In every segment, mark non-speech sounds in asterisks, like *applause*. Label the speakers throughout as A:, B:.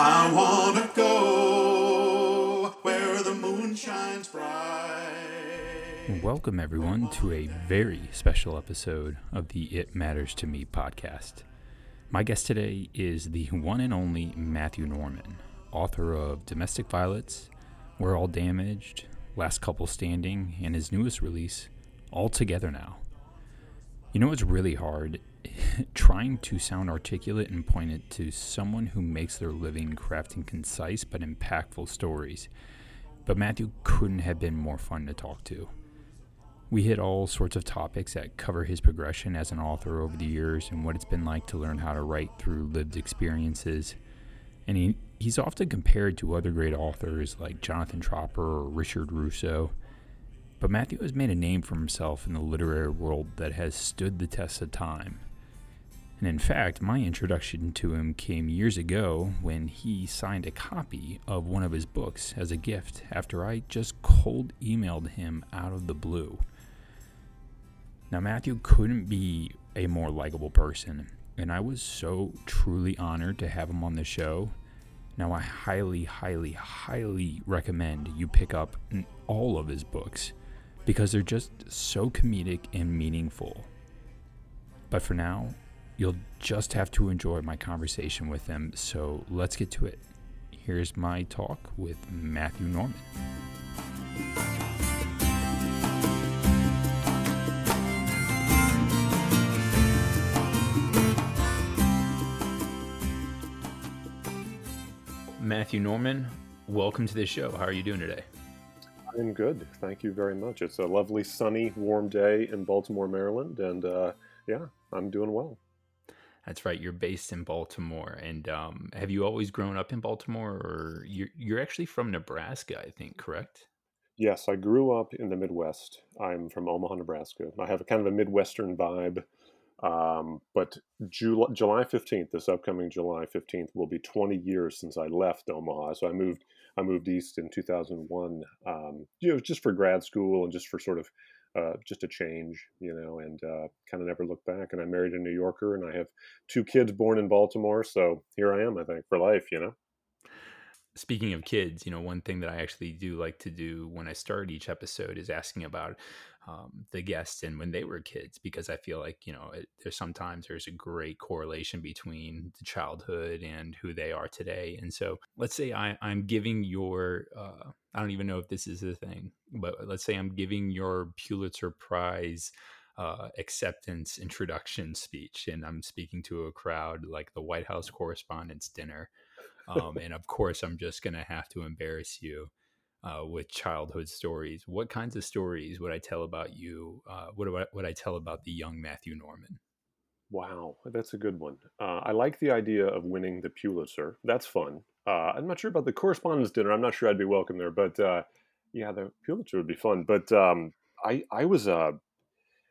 A: I wanna go where the moon shines bright.
B: Welcome, everyone, to a very special episode of the It Matters to Me podcast. My guest today is the one and only Matthew Norman, author of Domestic Violets, We're All Damaged, Last Couple Standing, and his newest release, All Together Now. You know what's really hard? *laughs* Trying to sound articulate and pointed to someone who makes their living crafting concise but impactful stories. But Matthew couldn't have been more fun to talk to. We hit all sorts of topics that cover his progression as an author over the years and what it's been like to learn how to write through lived experiences. And he, he's often compared to other great authors like Jonathan Tropper or Richard Russo. But Matthew has made a name for himself in the literary world that has stood the test of time. And in fact, my introduction to him came years ago when he signed a copy of one of his books as a gift after I just cold emailed him out of the blue. Now, Matthew couldn't be a more likable person, and I was so truly honored to have him on the show. Now, I highly, highly, highly recommend you pick up all of his books because they're just so comedic and meaningful. But for now, you'll just have to enjoy my conversation with him, so let's get to it. Here's my talk with Matthew Norman. Matthew Norman, welcome to the show. How are you doing today?
C: I'm good. Thank you very much. It's a lovely, sunny, warm day in Baltimore, Maryland, and uh, yeah, I'm doing well.
B: That's right. You're based in Baltimore, and um, have you always grown up in Baltimore, or you're you're actually from Nebraska? I think, correct?
C: Yes, I grew up in the Midwest. I'm from Omaha, Nebraska. I have a kind of a Midwestern vibe. Um, but July, July 15th, this upcoming July 15th, will be 20 years since I left Omaha. So I moved, I moved east in 2001, um, you know, just for grad school and just for sort of, uh, just a change, you know, and uh, kind of never looked back. And I married a New Yorker, and I have two kids born in Baltimore. So here I am, I think, for life, you know.
B: Speaking of kids, you know, one thing that I actually do like to do when I start each episode is asking about um, the guests and when they were kids because I feel like you know it, there's sometimes there's a great correlation between the childhood and who they are today. And so let's say I, I'm giving your uh, I don't even know if this is a thing, but let's say I'm giving your Pulitzer Prize. Uh, acceptance introduction speech, and I'm speaking to a crowd like the White House Correspondents' Dinner, um, *laughs* and of course, I'm just going to have to embarrass you uh, with childhood stories. What kinds of stories would I tell about you? Uh, what I, would I tell about the young Matthew Norman?
C: Wow, that's a good one. Uh, I like the idea of winning the Pulitzer. That's fun. Uh, I'm not sure about the correspondence dinner. I'm not sure I'd be welcome there, but uh, yeah, the Pulitzer would be fun. But um, I, I was a,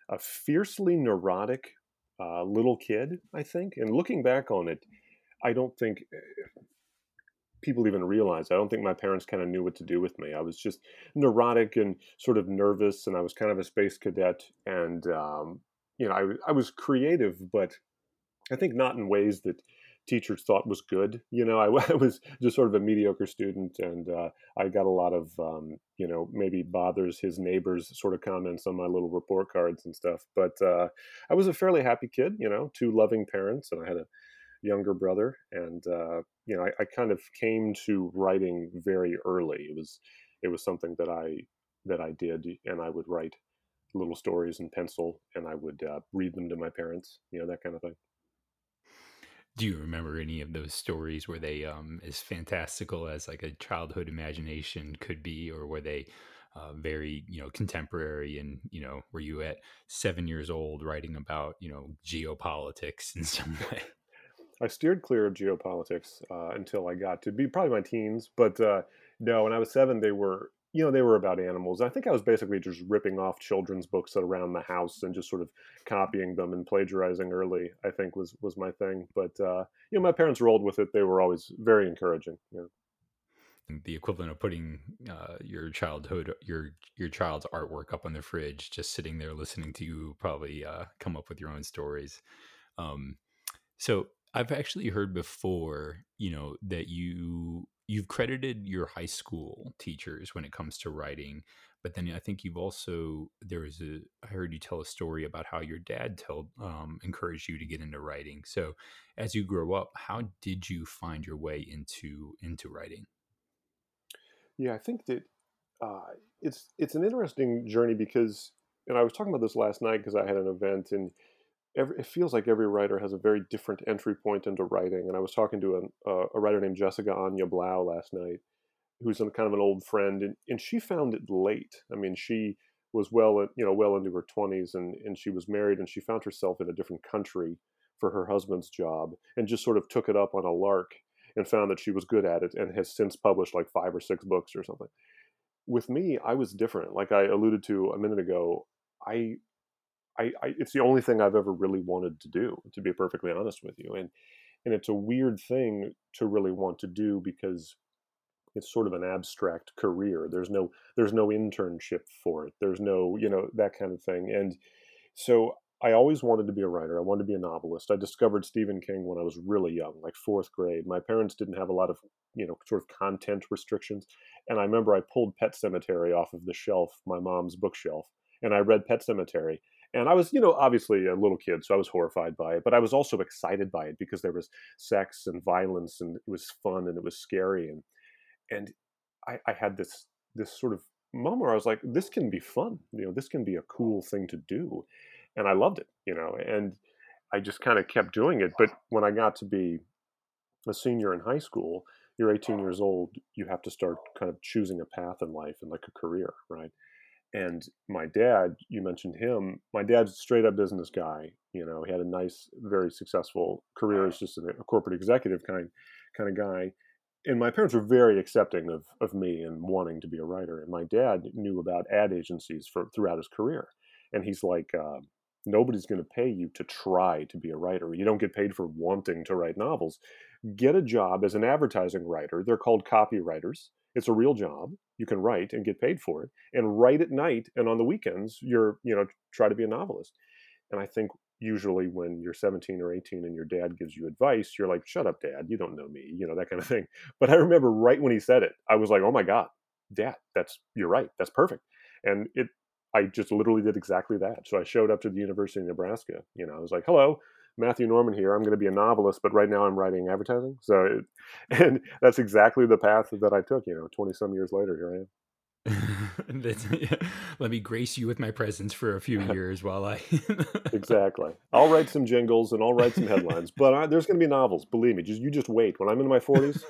C: a fiercely neurotic uh, little kid, I think. And looking back on it, I don't think people even realize. I don't think my parents kind of knew what to do with me. I was just neurotic and sort of nervous, and I was kind of a space cadet. And um, you know, I, I was creative, but I think not in ways that teachers thought was good. You know, I, *laughs* I was just sort of a mediocre student, and uh, I got a lot of um, you know maybe bothers his neighbors sort of comments on my little report cards and stuff. But uh, I was a fairly happy kid. You know, two loving parents, and I had a younger brother, and uh, you know, I, I, kind of came to writing very early. It was it was something that I that I did, and I would write little stories in pencil, and I would uh, read them to my parents. You know, that kind of thing.
B: Do you remember any of those stories? Were they um, as fantastical as like a childhood imagination could be, or were they uh, very you know contemporary? And you know, were you at seven years old writing about you know geopolitics in *laughs* some way?
C: I steered clear of geopolitics uh, until I got to be probably my teens. But uh, no, when I was seven, they were you know they were about animals. I think I was basically just ripping off children's books around the house and just sort of copying them and plagiarizing early. I think was was my thing. But uh, you know my parents rolled with it. They were always very encouraging. You know
B: the equivalent of putting uh, your childhood your your child's artwork up on the fridge just sitting there listening to you probably uh, come up with your own stories um, so I've actually heard before, you know, that you you've credited your high school teachers when it comes to writing, but then I think you've also there was a I heard you tell a story about how your dad told um, encouraged you to get into writing. So as you grow up, how did you find your way into into writing?
C: Yeah, I think that uh, it's it's an interesting journey because, and I was talking about this last night because I had an event, and every, it feels like every writer has a very different entry point into writing. And I was talking to an, uh, a writer named Jessica Anya Blau last night, who's kind of an old friend, and, and she found it late. I mean, she was well, you know, well into her twenties, and and she was married, and she found herself in a different country for her husband's job, and just sort of took it up on a lark, and found that she was good at it, and has since published like five or six books or something. With me, I was different. Like I alluded to a minute ago, I I, I, it's the only thing I've ever really wanted to do, to be perfectly honest with you. And and it's a weird thing to really want to do because it's sort of an abstract career. There's no there's no internship for it. There's no you know that kind of thing. And so I always wanted to be a writer. I wanted to be a novelist. I discovered Stephen King when I was really young, like fourth grade. My parents didn't have a lot of you know sort of content restrictions, and I remember I pulled Pet Sematary off of the shelf, my mom's bookshelf, and I read Pet Sematary and I was, you know, obviously a little kid, so I was horrified by it, but I was also excited by it because there was sex and violence and it was fun and it was scary. And, and I, I had this, this sort of moment where I was like, this can be fun, you know, this can be a cool thing to do. And I loved it, you know, and I just kind of kept doing it. But when I got to be a senior in high school, you're 18 years old, you have to start kind of choosing a path in life and like a career, right? And my dad you mentioned him my dad's a straight up business guy you know he had a nice very successful career as just a, corporate executive kind kind of guy and my parents were very accepting of, of me and wanting to be a writer and my dad knew about ad agencies for throughout his career and he's like uh, nobody's going to pay you to try to be a writer you don't get paid for wanting to write novels get a job as an advertising writer they're called copywriters it's a real job. You can write and get paid for it, and write at night and on the weekends. You're you know try to be a novelist. And I think usually when you're 17 or 18 and your dad gives you advice, you're like, "Shut up, dad. You don't know me." You know that kind of thing. *laughs* But I remember right when he said it, I was like, "Oh my god, dad, that's you're right. That's perfect." And it I just literally did exactly that. So I showed up to the University of Nebraska. You know, I was like, "Hello, Matthew Norman here. I'm going to be a novelist, but right now I'm writing advertising. So, it, *laughs* and that's exactly the path that I took. You know, 20 some years later, here I am. *laughs* *laughs*
B: Let me grace you with my presence for a few years while I.
C: exactly. I'll write some jingles and I'll write some headlines, but I, there's going to be novels. Believe me. Just you just wait. When I'm in my 40s.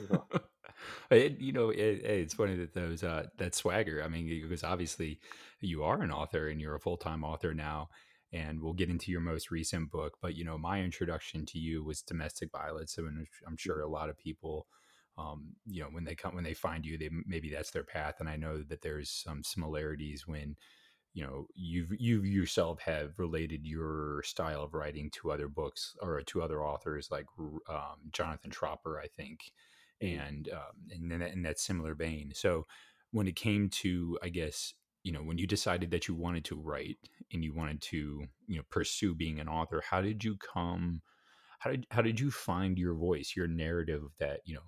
B: It, you know, it, it's funny that those uh, that swagger. I mean, because obviously you are an author and you're a full time author now, and we'll get into your most recent book. But you know, my introduction to you was Domestic Violets, so I'm sure a lot of people, um, you know, when they come when they find you, they maybe that's their path. And I know that there's some similarities when you know you've you yourself have related your style of writing to other books or to other authors like um, Jonathan Tropper, I think, mm. and um, and in that, in that similar vein. So when it came to, I guess, you know when you decided that you wanted to write and you wanted to you know pursue being an author how did you come how did how did you find your voice your narrative that you know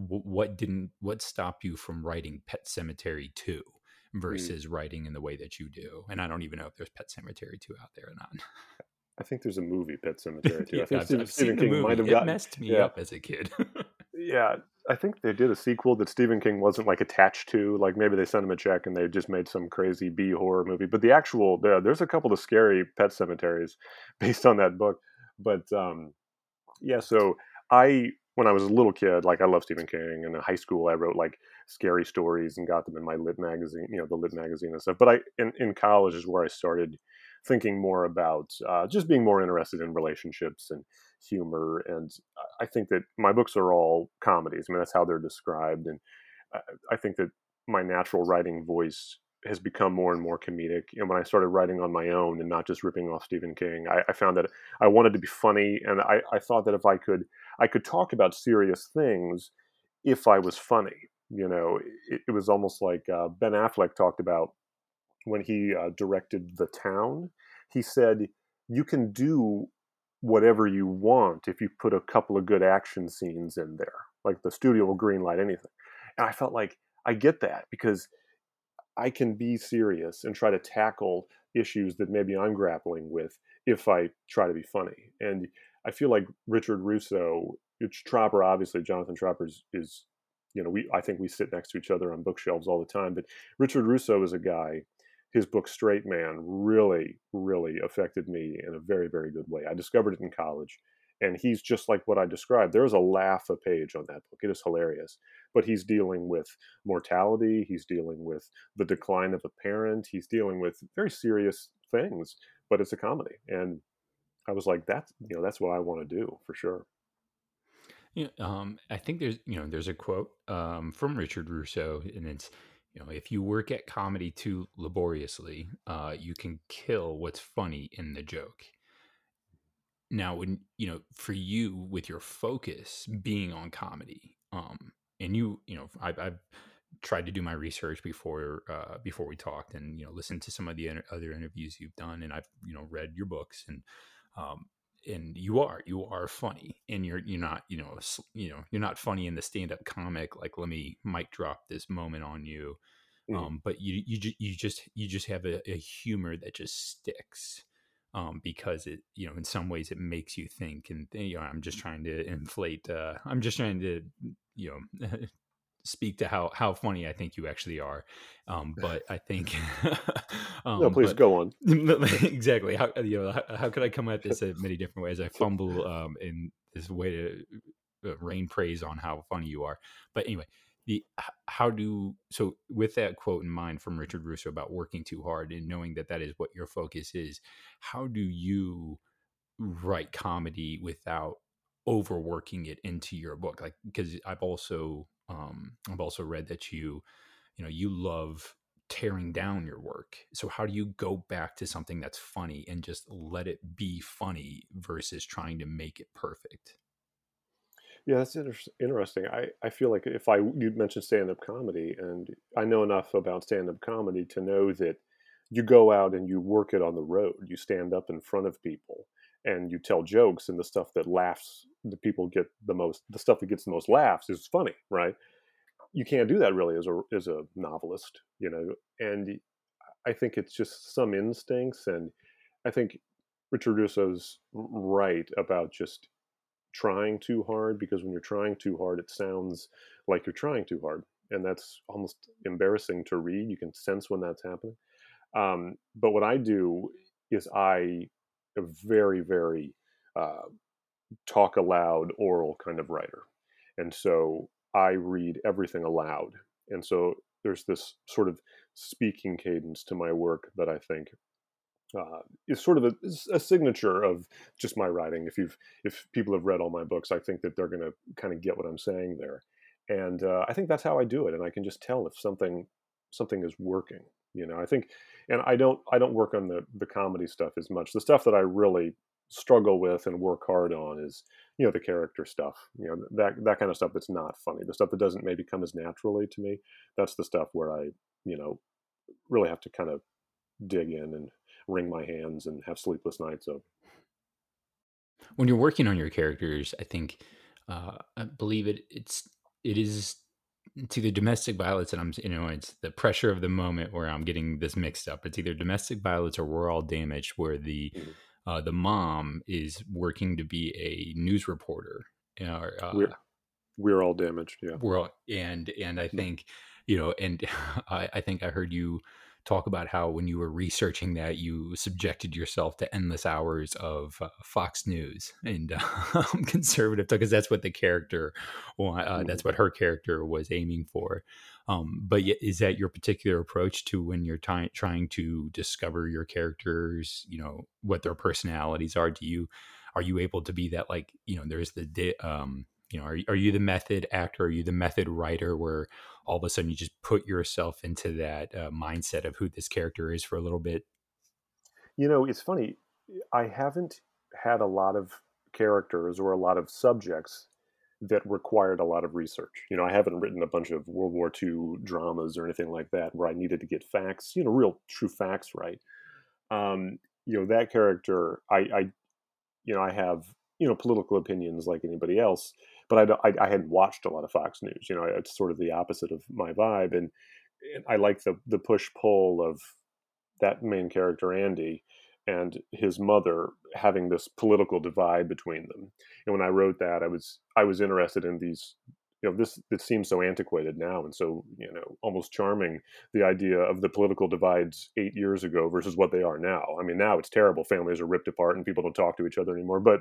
B: w- what didn't what stopped you from writing Pet Sematary 2 mm. versus mm. writing in the way that you do and i don't even know if there's Pet Sematary 2 out there or not
C: I think there's a movie, Pet *laughs* cemetery 2
B: yeah,
C: I think
B: I've, Stephen, I've Stephen King might have it
C: gotten.
B: messed me
C: yeah.
B: up as a kid. *laughs*
C: yeah, I think they did a sequel that Stephen King wasn't like attached to. Like maybe they sent him a check and they just made some crazy B horror movie. But the actual there, there's a couple of scary pet cemeteries *laughs* based on that book. But um, yeah, so I when I was a little kid, like I love Stephen King. And in high school, I wrote like scary stories and got them in my lit magazine, you know, the lit magazine and stuff. But I in, in college is where I started thinking more about uh, just being more interested in relationships and humor. And I think that my books are all comedies. I mean, that's how they're described. And I think that my natural writing voice has become more and more comedic. And when I started writing on my own and not just ripping off Stephen King, I, I found that I wanted to be funny, and I, I, thought that if I could, I could talk about serious things if I was funny. You know, it, it was almost like uh, Ben Affleck talked about when he uh, directed The Town. He said, "You can do whatever you want if you put a couple of good action scenes in there. Like the studio will greenlight anything. And I felt like I get that because I can be serious and try to tackle issues that maybe I'm grappling with if I try to be funny. And I feel like Richard Russo, it's Tropper, obviously, Jonathan Tropper is, is, you know, we I think we sit next to each other on bookshelves all the time. But Richard Russo is a guy his book Straight Man really, really affected me in a very, very good way. I discovered it in college, and he's just like what I described. There's a laugh a page on that book. It is hilarious. But he's dealing with mortality, he's dealing with the decline of a parent, he's dealing with very serious things, but it's a comedy. And I was like, that's you know, that's what I want to do for sure.
B: Yeah, um, I think there's you know there's a quote um, from Richard Russo, and it's you know if you work at comedy too laboriously uh, you can kill what's funny in the joke. Now when you know for you with your focus being on comedy um and you you know i've, I've tried to do my research before uh before we talked and you know listened to some of the other interviews you've done and i've you know read your books and um and you are you are funny and you're you're not you know you know you're not funny in the stand-up comic like let me mic drop this moment on you mm. um but you you you just you just have a, a humor that just sticks um because it you know in some ways it makes you think and you know i'm just trying to inflate uh i'm just trying to you know *laughs* speak to how how funny I think you actually are. Um, *laughs* but I think *laughs*
C: um, no, please but, go on. *laughs*
B: exactly. How you know how, how, could I come at this in many different ways? I fumble um, in this way to uh, rain praise on how funny you are. But anyway, the how do so with that quote in mind from Richard Russo about working too hard and knowing that that is what your focus is, how do you write comedy without overworking it into your book like because i've also um, I've also read that you, you know, you love tearing down your work. So how do you go back to something that's funny and just let it be funny versus trying to make it perfect?
C: Yeah, that's inter- interesting. I, I feel like if I you mentioned stand up comedy, and I know enough about stand up comedy to know that you go out and you work it on the road. You stand up in front of people and you tell jokes, and the stuff that laughs the people get the most the stuff that gets the most laughs is funny right? You can't do that really as a as a novelist you know and i think it's just some instincts and i think richard russo's right about just trying too hard because when you're trying too hard it sounds like you're trying too hard and that's almost embarrassing to read. You can sense when that's happening. Um, but what i do is i very very uh, talk aloud oral kind of writer. And so I read everything aloud. And so there's this sort of speaking cadence to my work that I think uh, is sort of a, a, signature of just my writing. If you've if people have read all my books, I think that they're going to kind of get what I'm saying there, and uh, I think that's how I do it. And I can just tell if something something is working. You know, I think, and I don't I don't work on the the comedy stuff as much. The stuff that I really struggle with and work hard on is you know the character stuff you know that that kind of stuff that's not funny the stuff that doesn't maybe come as naturally to me that's the stuff where i you know really have to kind of dig in and wring my hands and have sleepless nights of
B: when you're working on your characters i think uh, i believe it it's it is it's either Domestic Violets and I'm you know it's the pressure of the moment where I'm getting this mixed up. It's either Domestic Violets or we're all damaged where the mm-hmm uh, the mom is working to be a news reporter. Uh,
C: we're, we're all damaged. Yeah.
B: We're all, and, and I mm. think, you know, and *laughs* I, I think I heard you talk about how when you were researching that you subjected yourself to endless hours of uh, Fox News and uh, *laughs* conservative because that's what the character, uh, that's mm. what her character was aiming for. Um, but is that your particular approach to when you're ty- trying to discover your characters? You know what their personalities are. Do you are you able to be that like you know there's the um, you know are are you the method actor? Are you the method writer where all of a sudden you just put yourself into that uh, mindset of who this character is for a little bit?
C: You know, it's funny. I haven't had a lot of characters or a lot of subjects that required a lot of research. You know, I haven't written a bunch of World War II dramas or anything like that where I needed to get facts, you know, real true facts right. Um, you know, that character, I, I you know, I have you know political opinions like anybody else, but I, I, I hadn't watched a lot of Fox News. You know, it's sort of the opposite of my vibe, and, and I like the the push pull of that main character Andy and his mother having this political divide between them. And when I wrote that, I was I was interested in these. You know, this it seems so antiquated now and so you know almost charming. The idea of the political divides eight years ago versus what they are now. I mean, now it's terrible. Families are ripped apart and people don't talk to each other anymore. But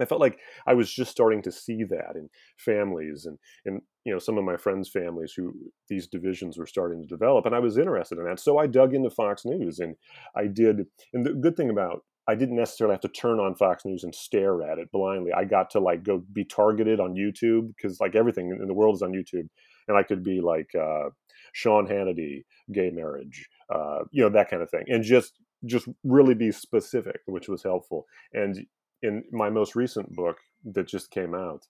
C: I felt like I was just starting to see that in families and and you know some of my friends' families who these divisions were starting to develop, and I was interested in that. So I dug into Fox News, and I did. And the good thing about I didn't necessarily have to turn on Fox News and stare at it blindly. I got to like go be targeted on YouTube because like everything in the world is on YouTube, and I could be like uh, Sean Hannity, gay marriage, uh, you know that kind of thing, and just just really be specific, which was helpful. And in my most recent book that just came out,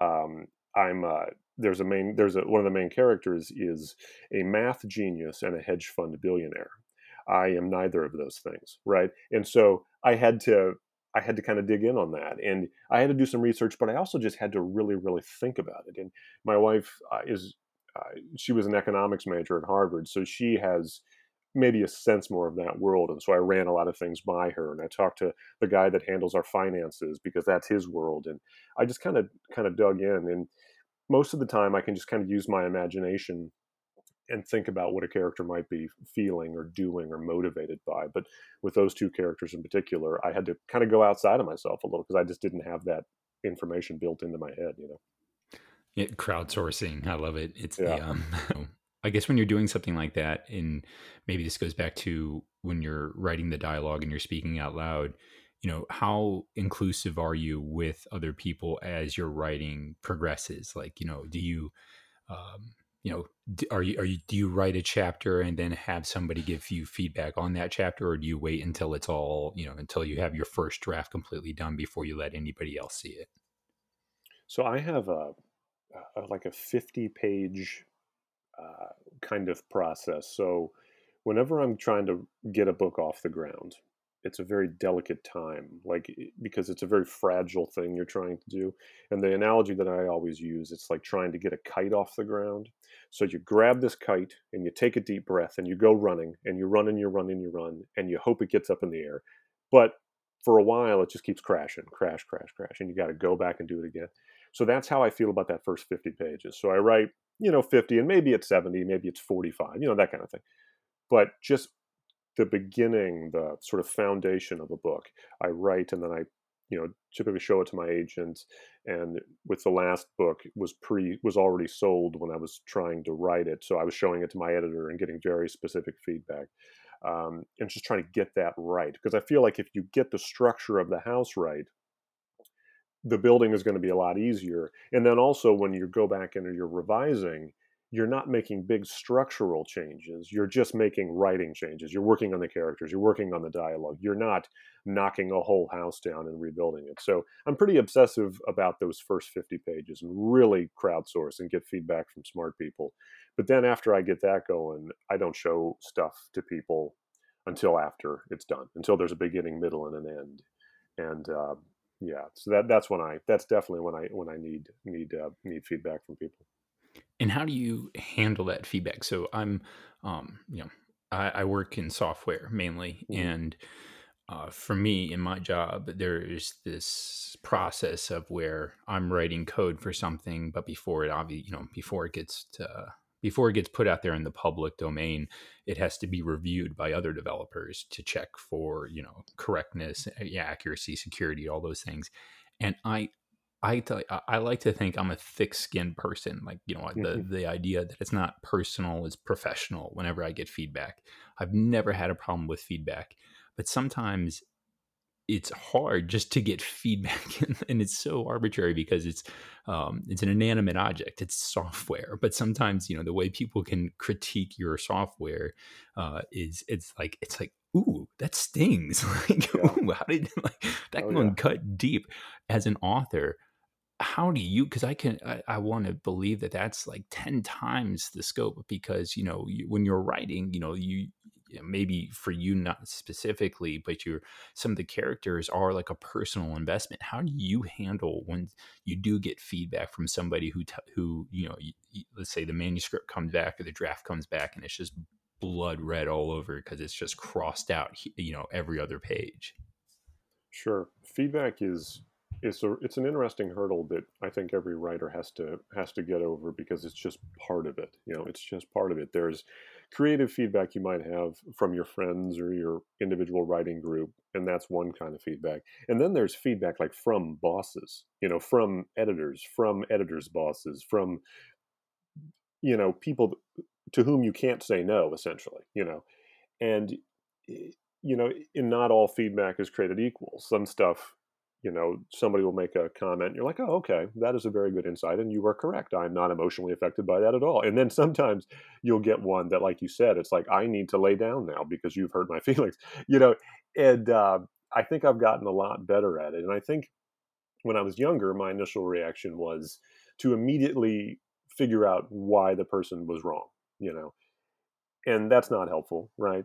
C: um, I'm uh, there's a main there's a, one of the main characters is a math genius and a hedge fund billionaire. I am neither of those things, right? And so I had to I had to kind of dig in on that, and I had to do some research, but I also just had to really really think about it. And my wife uh, is uh, she was an economics major at Harvard, so she has maybe a sense more of that world. And so I ran a lot of things by her and I talked to the guy that handles our finances because that's his world. And I just kind of kind of dug in and most of the time I can just kind of use my imagination and think about what a character might be feeling or doing or motivated by. But with those two characters in particular, I had to kind of go outside of myself a little because I just didn't have that information built into my head, you know.
B: Yeah, crowdsourcing. I love it. It's
C: Yeah.
B: the um *laughs* I guess when you're doing something like that and maybe this goes back to when you're writing the dialogue and you're speaking out loud, you know, how inclusive are you with other people as your writing progresses? Like, you know, do you um you know, are you are you do you write a chapter and then have somebody give you feedback on that chapter or do you wait until it's all, you know, until you have your first draft completely done before you let anybody else see it?
C: So I have a, a like a 50 page uh, kind of process. So whenever I'm trying to get a book off the ground, it's a very delicate time, like because it's a very fragile thing you're trying to do. And the analogy that I always use, it's like trying to get a kite off the ground. So you grab this kite and you take a deep breath and you go running and you run and you run and you run and you hope it gets up in the air. But for a while, it just keeps crashing, crash, crash, crash, and you got to go back and do it again. So that's how I feel about that first 50 pages. So I write you know 50 and maybe it's 70 maybe it's 45 you know that kind of thing but just the beginning the sort of foundation of a book i write and then i you know typically show it to my agent and with the last book was pre was already sold when i was trying to write it so i was showing it to my editor and getting very specific feedback um, and just trying to get that right because i feel like if you get the structure of the house right the building is going to be a lot easier. And then also when you go back and you're revising, you're not making big structural changes. You're just making writing changes. You're working on the characters. You're working on the dialogue. You're not knocking a whole house down and rebuilding it. So I'm pretty obsessive about those first 50 pages and really crowdsource and get feedback from smart people. But then after I get that going, I don't show stuff to people until after it's done, until there's a beginning, middle, and an end. And uh, yeah, so that that's when I that's definitely when I when I need need uh, need feedback from people.
B: And how do you handle that feedback? So I'm, um, you know, I, I work in software mainly,
C: Mhm.
B: and uh, for me in my job, there is this process of where I'm writing code for something, but before it, obviously, you know, before it gets to before it gets put out there in the public domain, it has to be reviewed by other developers to check for you know correctness, accuracy, security, all those things. And I I tell I I like to think I'm a thick-skinned person. Like, you know, the
C: Mhm.
B: the idea that it's not personal, it's professional whenever I get feedback. I've never had a problem with feedback, but sometimes it's hard just to get *laughs* feedback and, and it's so arbitrary because it's um, it's an inanimate object it's software but sometimes you know the way people can critique your software uh, is it's like it's like ooh that stings *laughs* like
C: Yeah.
B: ooh, how did *laughs* like that
C: Oh,
B: one
C: yeah.
B: cut deep as an author how do you because i can i, I want to believe that that's like 10 times the scope because you know you, when you're writing you know you maybe for you not specifically but your some of the characters are like a personal investment. How do you handle when you do get feedback from somebody who t- who you know you, let's say the manuscript comes back or the draft comes back and it's just blood red all over because it's just crossed out you know every other page?
C: Sure. Feedback is it's a it's an interesting hurdle that I think every writer has to has to get over because it's just part of it. You know, it's just part of it. There's creative feedback you might have from your friends or your individual writing group, and that's one kind of feedback. And then there's feedback like from bosses, you know, from editors, from editors' bosses, from you know people to whom you can't say no, essentially. You know, and eh, you know, not all feedback is created equal. Some stuff you know, somebody will make a comment. You're like, oh, okay, that is a very good insight. And you are correct. I'm not emotionally affected by that at all. And then *laughs* sometimes you'll get one that, like you said, it's like, I need to lay down now because you've hurt my *laughs* feelings, you know. And uh, I think I've gotten a lot better at it. And I think when I was younger, my initial reaction was to immediately figure out why the person was wrong, you know. And that's not helpful, right?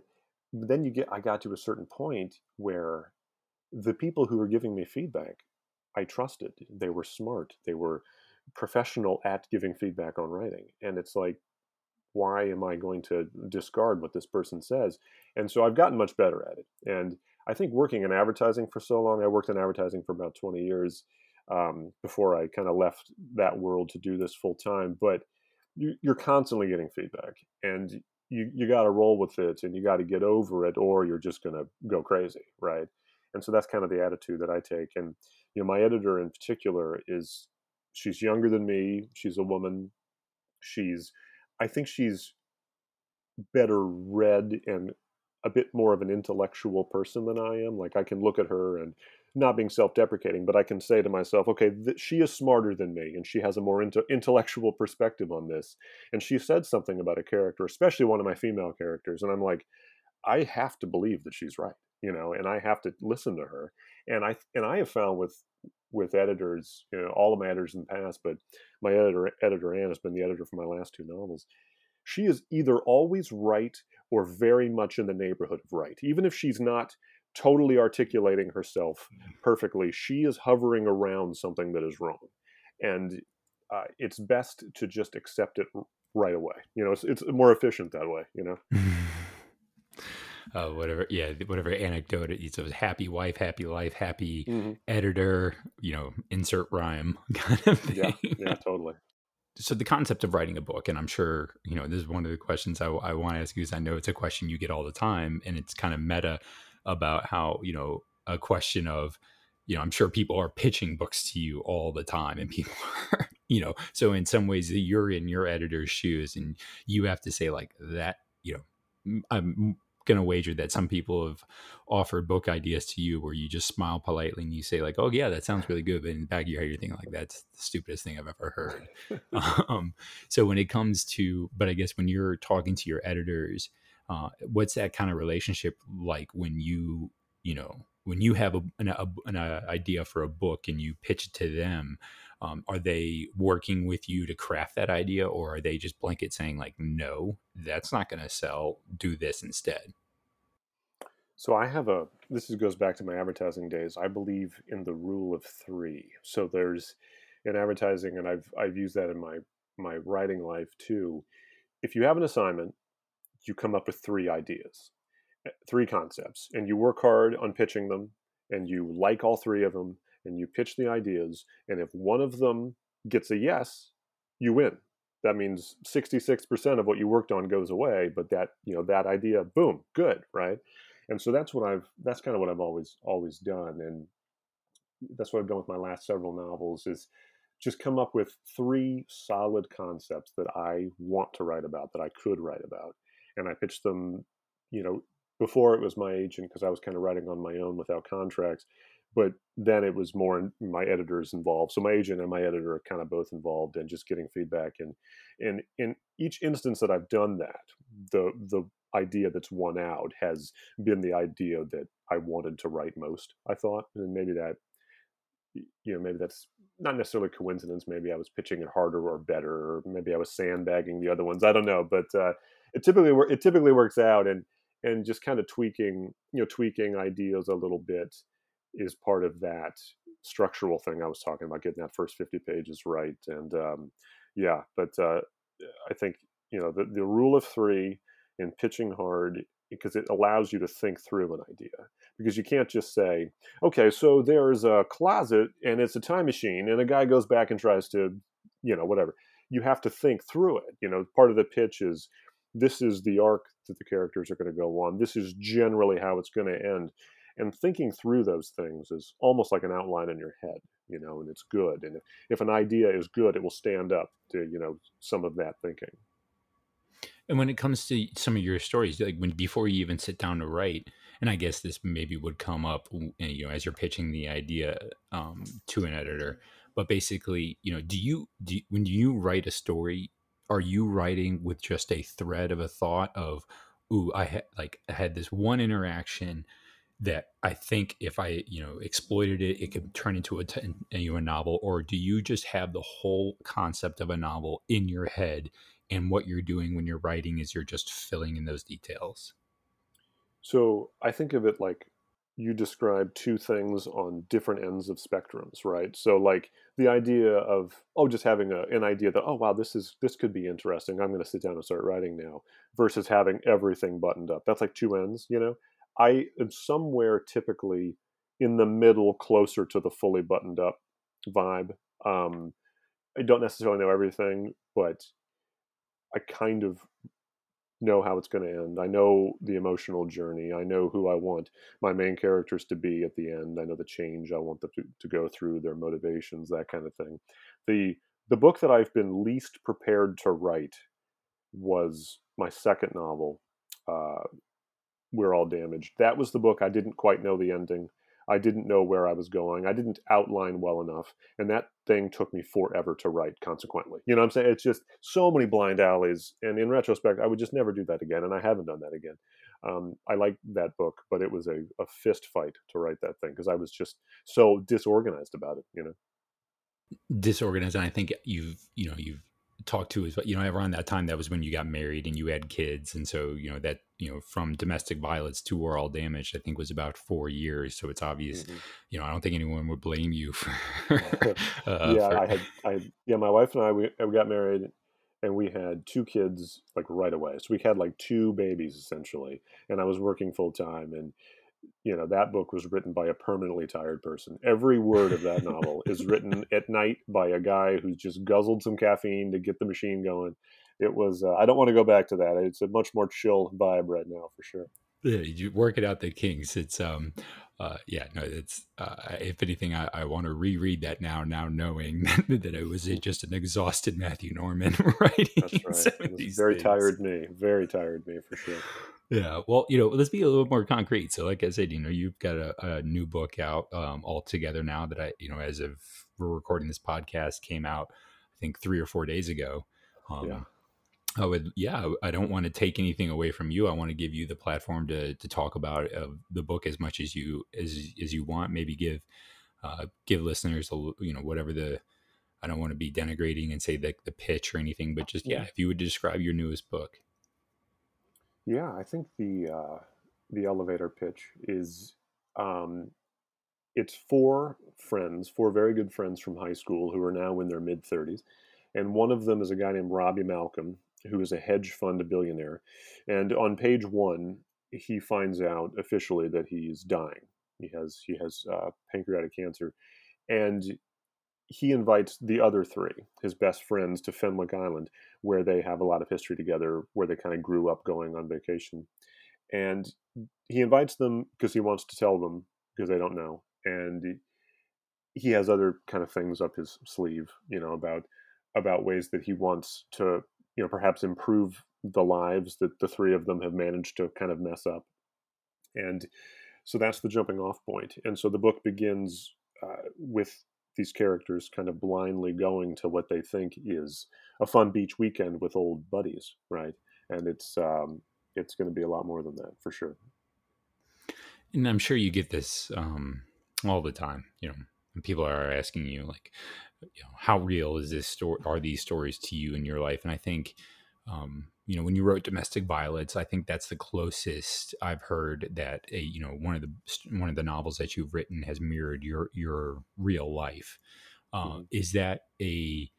C: But then you get, I got to a certain point where the people who were giving me feedback, I trusted. They were smart. They were professional at giving feedback on writing. And it's like, why am I going to discard what this person says? And so I've gotten much better at it. And I think working in advertising for so long, I worked in advertising for about 20 years um, before I kind of left that world to do this full time. But you, are constantly getting feedback and you, you got to roll with it and you got to get over it or you're just going to go crazy, right? And so that's kind of the attitude that I take. And you know, my editor in particular is she's younger than me. She's a woman. She's, I think she's better read and a bit more of an intellectual person than I am. Like I can look at her and not being self-deprecating, but I can say to myself, okay, th- she is smarter than me, and she has a more into- intellectual perspective on this. And she said something about a character, especially one of my female characters, and I'm like, I have to believe that she's right you know, and I have to listen to her. And I and I have found with with editors, you know, all the matters in the past, but my editor editor Ann has been the editor for my last two novels. She is either always right or very much in the neighborhood of right. Even if she's not totally articulating herself mm-hmm. perfectly, she is hovering around something that is wrong. And uh, it's best to just accept it right away. You know, it's, it's more efficient that way, you know?
B: Uh, whatever, yeah, whatever anecdote. It's a happy wife, happy life, happy mm-hmm. editor. You know, insert rhyme *laughs* kind of thing.
C: Yeah, yeah, totally.
B: So the concept of writing a book, and I'm sure you know this is one of the questions I, I want to ask you, because I know it's a question you get all the time, and it's kind of meta about how you know a question of you know i'm sure people are pitching books to you all the time and people *laughs* are you know so in some ways you're in your editor's shoes and you have to say like that you know i'm going to wager that some people have offered book ideas to you where you just smile politely and you say like, "Oh yeah, that sounds really good," but in the back of your head you're thinking like, "That's the stupidest thing I've ever heard." *laughs* um, so when it comes to, but I guess when you're talking to your editors, uh, what's that kind of relationship like when you, you know, when you have a, an, a, an idea for a book and you pitch it to them? Um, are they working with you to craft that idea or are they just blanket saying like no that's not going to sell. Do this instead
C: so i have a this is, goes back to my advertising days. I believe in the rule of three. So there's in advertising and i've i've used that in my my writing life too. If you have an assignment you come up with three ideas eh, three concepts and you work hard on pitching them and you like all three of them and you pitch the ideas and if one of them gets a yes you win. That means 66% of what you worked on goes away but that you know that idea boom good right? And so that's what i've that's kind of what i've always always done and that's what i've done with my last several novels is just come up with three solid concepts that i want to write about that i could write about and i pitch them you know before it was my agent because i was kind of writing on my own without contracts but then it was more my editors involved so my agent and my editor are kind of both involved and just getting feedback and and in each instance that i've done that the the idea that's won out has been the idea that i wanted to write most i thought and maybe that you know maybe that's not necessarily coincidence maybe i was pitching it harder or better or maybe i was sandbagging the other ones i don't know but uh, it typically it typically works out and and just kind of tweaking you know tweaking ideas a little bit is part of that structural thing I was talking about, getting that first 50 pages right. And um, yeah, but uh, I think, you know, the, the rule of three in pitching hard, because it allows you to think through an idea. Because you can't just say, okay, so there's a closet and it's a time machine, and a guy goes back and tries to, you know, whatever. You have to think through it. You know, part of the pitch is this is the arc that the characters are going to go on. This is generally how it's going to end and thinking through those things is almost like an outline in your head you know and it's good and if, an idea is good it will stand up to you know some of that thinking.
B: And when it comes to some of your stories like when before you even sit down to write and i guess this maybe would come up you know as you're pitching the idea um, to an editor but basically you know do you, do when you write a story are you writing with just a thread of a thought of ooh i had like i had this one interaction that I think if I you know exploited it, it could turn into a, a novel, or do you just have the whole concept of a novel in your head, and what you're doing when you're writing is you're just filling in those details?
C: So I think of it like you describe two things on different ends of spectrums, right? So like the idea of oh, just having a, an idea that oh wow, this is this could be interesting. I'm going to sit down and start writing now, versus having everything buttoned up. That's like two ends, you know. I am somewhere typically in the middle, closer to the fully buttoned up vibe. Um, I don't necessarily know everything, but I kind of know how it's going to end. I know the emotional journey. I know who I want my main characters to be at the end. I know the change I want them to, to go through, their motivations, that kind of thing. The the book that I've been least prepared to write was my second novel, uh, we're all damaged. That was the book. I didn't quite know the ending. I didn't know where I was going. I didn't outline well enough. And that thing took me forever to write, consequently. You know what I'm saying? It's just so many blind alleys. And in retrospect, I would just never do that again. And I haven't done that again. Um, I like that book, but it was a, a fist fight to write that thing because I was just so disorganized about it, you know?
B: Disorganized. And I think you've, you know, you've talked to is but you know around that time that was when you got married and you had kids. And so you know that you know from Domestic Violets to we're all damaged i think was about four years. So it's obvious mm-hmm. you know i don't think anyone would blame you *laughs* for *laughs*
C: uh, yeah for... i had i yeah my wife and i we, we got married and we had two kids like right away. So we had like two babies essentially. And i was working full time and you know that book was written by a permanently tired person every word of that novel is written *laughs* at night by a guy who's just guzzled some caffeine to get the machine going it was uh, i don't want to go back to that it's a much more chill vibe right now for sure
B: yeah you work it out the kinks it's um uh, yeah, no, it's uh, if anything, I, I want to reread that now. Now knowing *laughs* that it was just an exhausted Matthew Norman *laughs* writing.
C: That's right. very things. tired me. Very tired me for sure.
B: Yeah. Well, you know, let's be a little more concrete. So, like I said, you know, you've got a, a new book out um, all together now that I, you know, as of we're recording this podcast, came out, I think three or four days ago. Um, yeah. I would, yeah, I don't want to take anything away from you. I want to give you the platform to to talk about uh, the book as much as you as as you want. Maybe give uh, give listeners, a, you know, whatever the. I don't want to be denigrating and say the the pitch or anything, but just yeah, if you would describe your newest book.
C: Yeah, I think the uh, the elevator pitch is um, it's four friends, four very good friends from high school who are now in their mid thirties, and one of them is a guy named Robbie Malcolm, who is a hedge fund billionaire, and on page one he finds out officially that he's dying. He has he has uh, pancreatic cancer, and he invites the other three, his best friends, to Fenwick Island, where they have a lot of history together, where they kind of grew up going on vacation. And he invites them because he wants to tell them because they don't know. And he has other kind of things up his sleeve, you know, about about ways that he wants to, you know, perhaps improve the lives that the three of them have managed to kind of mess up. And so that's the jumping off point. And so the book begins uh, with these characters kind of blindly going to what they think is a fun beach weekend with old buddies, right? And it's um, it's going to be a lot more than that for sure.
B: And I'm sure you get this um, all the time. You know, people are asking you like, you know, how real is this story? Are these stories to you in your life? And I think um, you know when you wrote Domestic Violets i think that's the closest i've heard that a you know one of the one of the novels that you've written has mirrored your your real life. Uh, is that a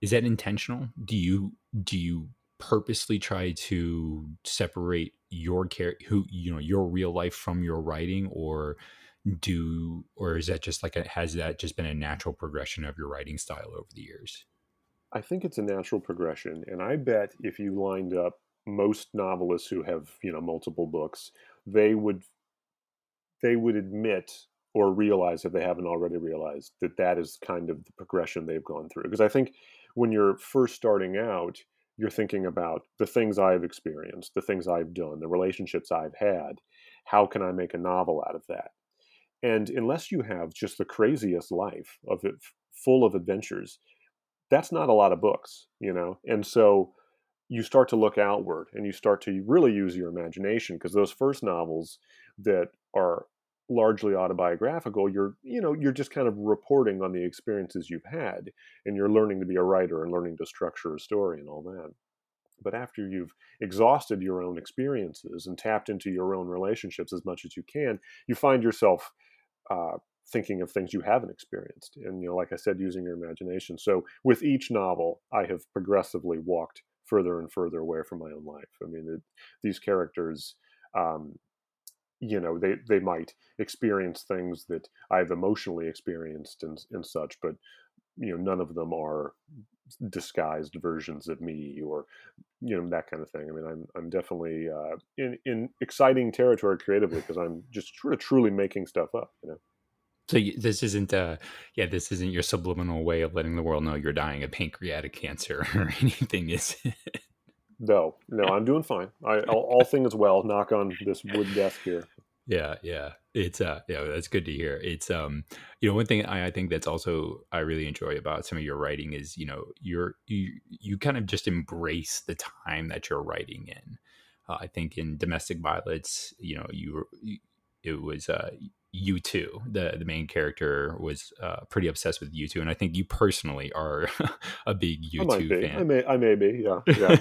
B: is that intentional? Do you do you purposely try to separate your care who you know your real life from your writing or do or is that just like a, has that just been a natural progression of your writing style over the years
C: I think it's a natural progression, and I bet if you lined up most novelists who have you know multiple books, they would they would admit or realize if they haven't already realized that that is kind of the progression they've gone through. Because I think when you're first starting out, you're thinking about the things I've experienced, the things I've done, the relationships I've had. How can I make a novel out of that? And unless you have just the craziest life of it, full of adventures, that's not a lot of books, you know? And so you start to look outward and you start to really use your imagination because those first novels that are largely autobiographical you're you know you're just kind of reporting on the experiences you've had and you're learning to be a writer and learning to structure a story and all that but after you've exhausted your own experiences and tapped into your own relationships as much as you can you find yourself uh, thinking of things you haven't experienced and you know like i said using your imagination. So with each novel i have progressively walked further and further away from my own life. I mean it, these characters um, you know they they might experience things that i've emotionally experienced and, and such but you know none of them are disguised versions of me or you know that kind of thing. I mean i'm i'm definitely uh, in in exciting territory creatively because i'm just of truly making stuff up you know
B: so this isn't, uh, yeah, this isn't your subliminal way of letting the world know you're dying of pancreatic cancer *laughs* or anything, is it?
C: No, no, I'm doing fine. I, all, all things well. Knock on this wood desk here.
B: Yeah, yeah, it's uh, yeah, that's good to hear. It's um, you know, one thing I, I think that's also I really enjoy about some of your writing is you know you're you you kind of just embrace the time that you're writing in. Uh, I think in Domestic Violets, you know, you, you it was uh U2. The the main character was uh, pretty obsessed with U2, and I think you personally are *laughs* a big U2
C: fan. I may I may be, yeah. yeah.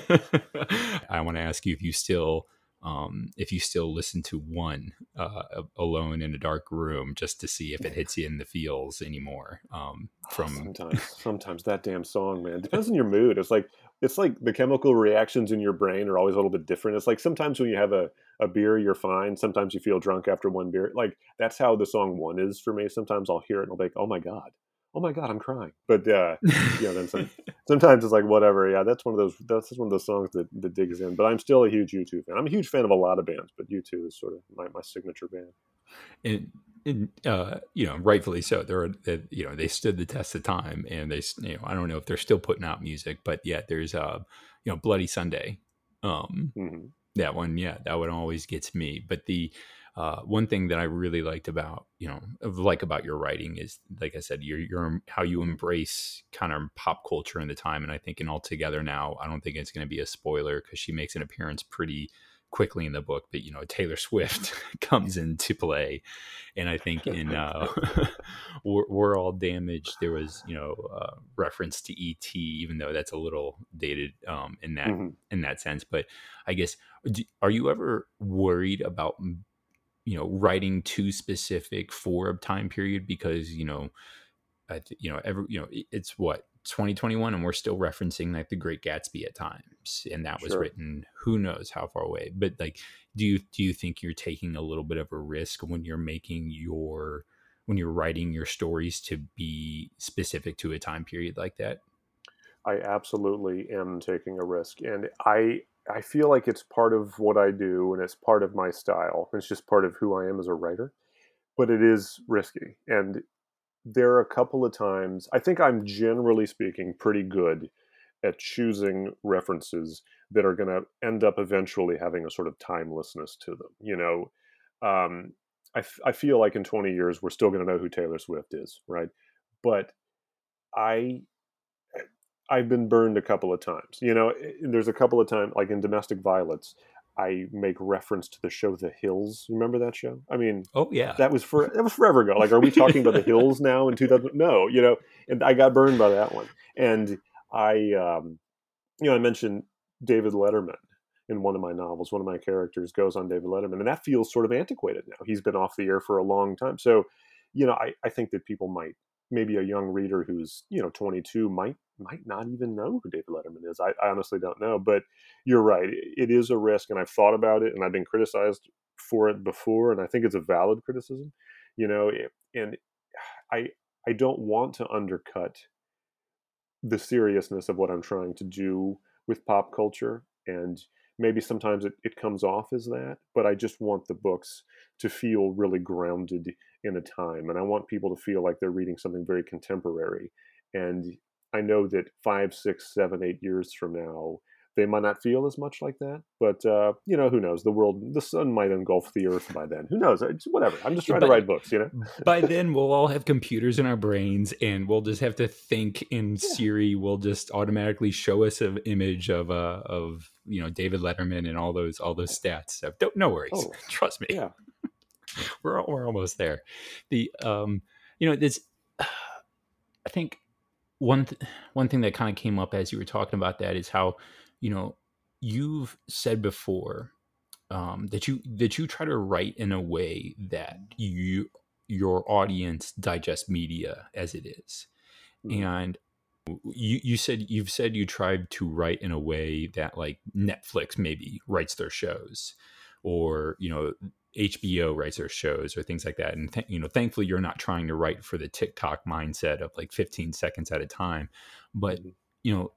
C: *laughs*
B: I want to ask you if you still um, if you still listen to one uh, alone in a dark room just to see if it hits you in the feels anymore. Um, from
C: sometimes, sometimes that damn song, man, depends on your mood. It's like it's like the chemical reactions in your brain are always a little bit different. It's like sometimes when you have a, a beer, you're fine. Sometimes you feel drunk after one beer. Like that's how the song one is for me. Sometimes I'll hear it and I'll be like, oh my God, oh my God, I'm crying. But uh, yeah, then some, *laughs* sometimes it's like, whatever. Yeah, that's one of those, that's one of those songs that, that digs in. But I'm still a huge U2 fan. I'm a huge fan of a lot of bands, but U2 is sort of my, my signature band.
B: And and uh, you know, rightfully so. They're, they, you know, they stood the test of time, and they, you know, I don't know if they're still putting out music, but yet there's, uh, you know, Bloody Sunday. Um, mm-hmm. That one, yeah, that one always gets me. But the uh, one thing that I really liked about, you know, like about your writing is, like I said, you're, you're how you embrace kind of pop culture in the time. And I think in all together now, I don't think it's going to be a spoiler because she makes an appearance pretty quickly in the book, but you know Taylor Swift *laughs* comes into play, and I think *laughs* in uh, *laughs* we're, we're, all damaged. There was you know uh, reference to ET, even though that's a little dated um, in that mm-hmm. in that sense. But I guess do, are you ever worried about you know writing too specific for a time period because you know. I th- you know, every you know, it's what 2021 and we're still referencing like the great gatsby at times and that was sure. written who knows how far away but like do you do you think you're taking a little bit of a risk when you're making your when you're writing your stories to be specific to a time period like that
C: i absolutely am taking a risk and i i feel like it's part of what i do and it's part of my style it's just part of who i am as a writer but it is risky and there are a couple of times I think I'm generally speaking pretty good at choosing references that are going to end up eventually having a sort of timelessness to them. You know, um, I, f- I feel like in 20 years we're still going to know who Taylor Swift is, right? But I I've been burned a couple of times. You know, there's a couple of times like in Domestic Violets, I make reference to the show The Hills. Remember that show? I mean,
B: oh yeah,
C: that was for that was forever ago. Like, are we talking about The *laughs* Hills now in 2000? No, you know, and I got burned by that one. And I, um, you know, I mentioned David Letterman in one of my novels. One of my characters goes on David Letterman, and that feels sort of antiquated now. He's been off the air for a long time. So, you know, I, I think that people might, maybe a young reader who's, you know, 22 might might not even know who David Letterman is. I, I honestly don't know. But you're right. It is a risk, and I've thought about it, and I've been criticized for it before, and I think it's a valid criticism. You know, and *sighs* I I don't want to undercut the seriousness of what I'm trying to do with pop culture. And maybe sometimes it, it comes off as that, but I just want the books to feel really grounded in a time. And I want people to feel like they're reading something very contemporary. And I know that five, six, seven, eight years from now, they might not feel as much like that. But uh, you know, who knows? The world, the sun might engulf the earth by then. Who knows? It's whatever. I'm just trying to write books. You know.
B: by then, we'll all have computers in our brains, and we'll just have to think. And yeah. Siri will just automatically show us an image of uh, of you know David Letterman and all those all those stats. So don't no worries. Oh, *laughs* Trust me.
C: Yeah. *laughs*
B: we're we're almost there. The um, you know, this. *sighs* I think one th- one thing that kind of came up as you were talking about that is how you know, you've said before um, that you that you try to write in a way that you your audience digest media as it is. Mm-hmm. and you you said you've said you tried to write in a way that like Netflix maybe writes their shows, or you know HBO writes their shows or things like that. And th- you know, thankfully, you're not trying to write for the TikTok mindset of like 15 seconds at a time. But mm-hmm. you know,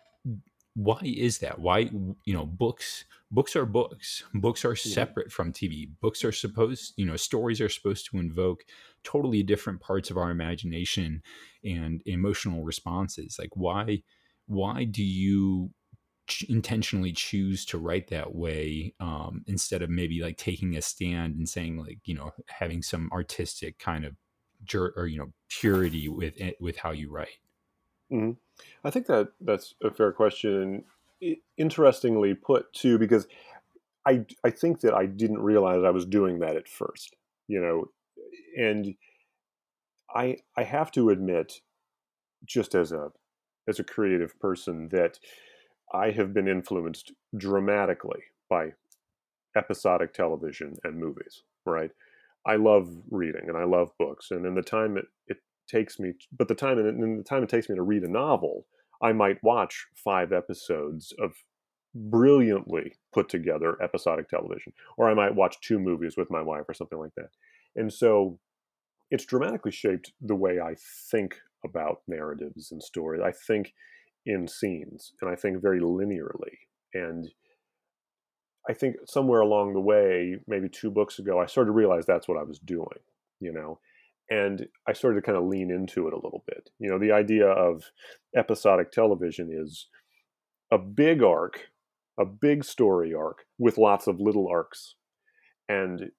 B: why is that why you know books books are books books are separate yeah. from tv books are supposed you know stories are supposed to invoke totally different parts of our imagination and emotional responses like why why do you intentionally choose to write that way um, instead of maybe like taking a stand and saying like you know having some artistic kind of jur- or you know purity with it with how you write
C: mm-hmm. I think that that's a fair question. Interestingly put too, because I I think that I didn't realize I was doing that at first. You know, and I I have to admit, just as a as a creative person, that I have been influenced dramatically by episodic television and movies. Right. I love reading and I love books, and in the time it, it takes me, but the time in the time it takes me to read a novel, I might watch five episodes of brilliantly put together episodic television, or I might watch two movies with my wife or something like that. And so it's dramatically shaped the way I think about narratives and stories. I think in scenes and I think very linearly. And I think somewhere along the way, maybe two books ago, I started to realize that's what I was doing, you know and I started to kind of lean into it a little bit. You know, the idea of episodic television is a big arc, a big story arc with lots of little arcs, and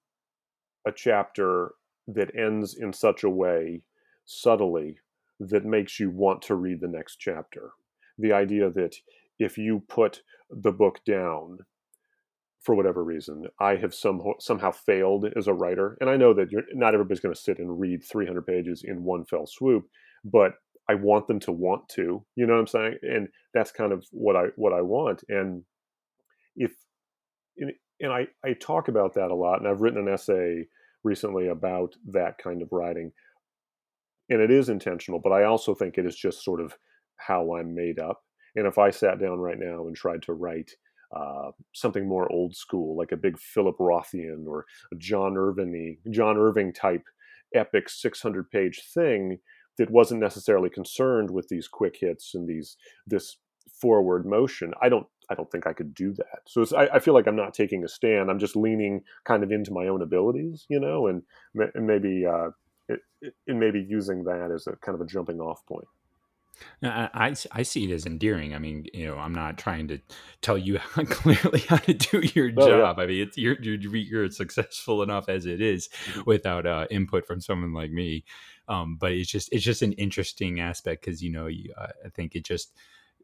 C: a chapter that ends in such a way subtly that makes you want to read the next chapter. The idea that if you put the book down for whatever reason, I have some, somehow failed as a writer. And I know that not everybody's going to sit and read 300 pages in one fell swoop, but I want them to want to. You know what I'm saying? And that's kind of what I what I want. And if and I I talk about that a lot, and I've written an essay recently about that kind of writing. And it is intentional, but I also think it is just sort of how I'm made up. And if I sat down right now and tried to write uh, something more old school, like a big Philip Rothian or a John Irving, John Irving type epic 600 page thing that wasn't necessarily concerned with these quick hits and these this forward motion. I don't I don't think I could do that. So I, I, feel like I'm not taking a stand. I'm just leaning kind of into my own abilities, you know, and, and maybe uh, it, it, and maybe using that as a kind of a jumping off point.
B: I, I see it as endearing. I mean, you know, I'm not trying to tell you *laughs* how, clearly how to do your oh, job. Yeah. I mean, it's you're, you're, you're successful enough as it is mm-hmm. without uh, input from someone like me. Um, but it's just it's just an interesting aspect because you know you, uh, I think it just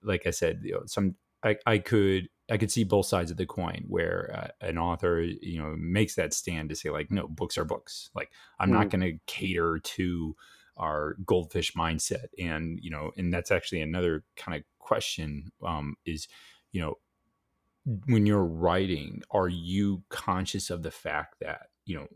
B: like I said, you know, some I, I could I could see both sides of the coin where uh, an author you know makes that stand to say like no books are books. Like I'm mm. not going to cater to our goldfish mindset and you know and that's actually another kind of question um, is you know when you're writing, are you conscious of the fact that, you know,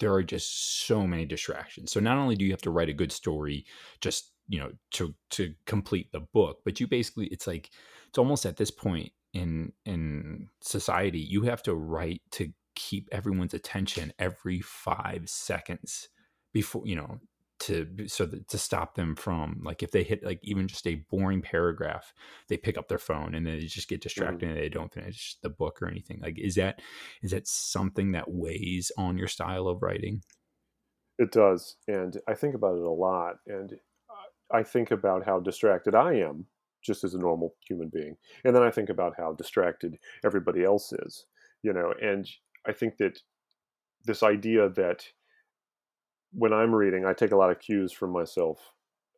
B: there are just so many distractions. So not only do you have to write a good story just, you know, to to complete the book, but you basically it's like it's almost at this point in in society, you have to write to keep everyone's attention every 5 seconds before, you know, to so that to stop them from like if they hit like even just a boring paragraph they pick up their phone and then they just get distracted mm-hmm. and they don't finish the book or anything like is that is that something that weighs on your style of writing
C: it does and i think about it a lot and i think about how distracted i am just as a normal human being and then i think about how distracted everybody else is you know and i think that this idea that when I'm reading, I take a lot of cues from myself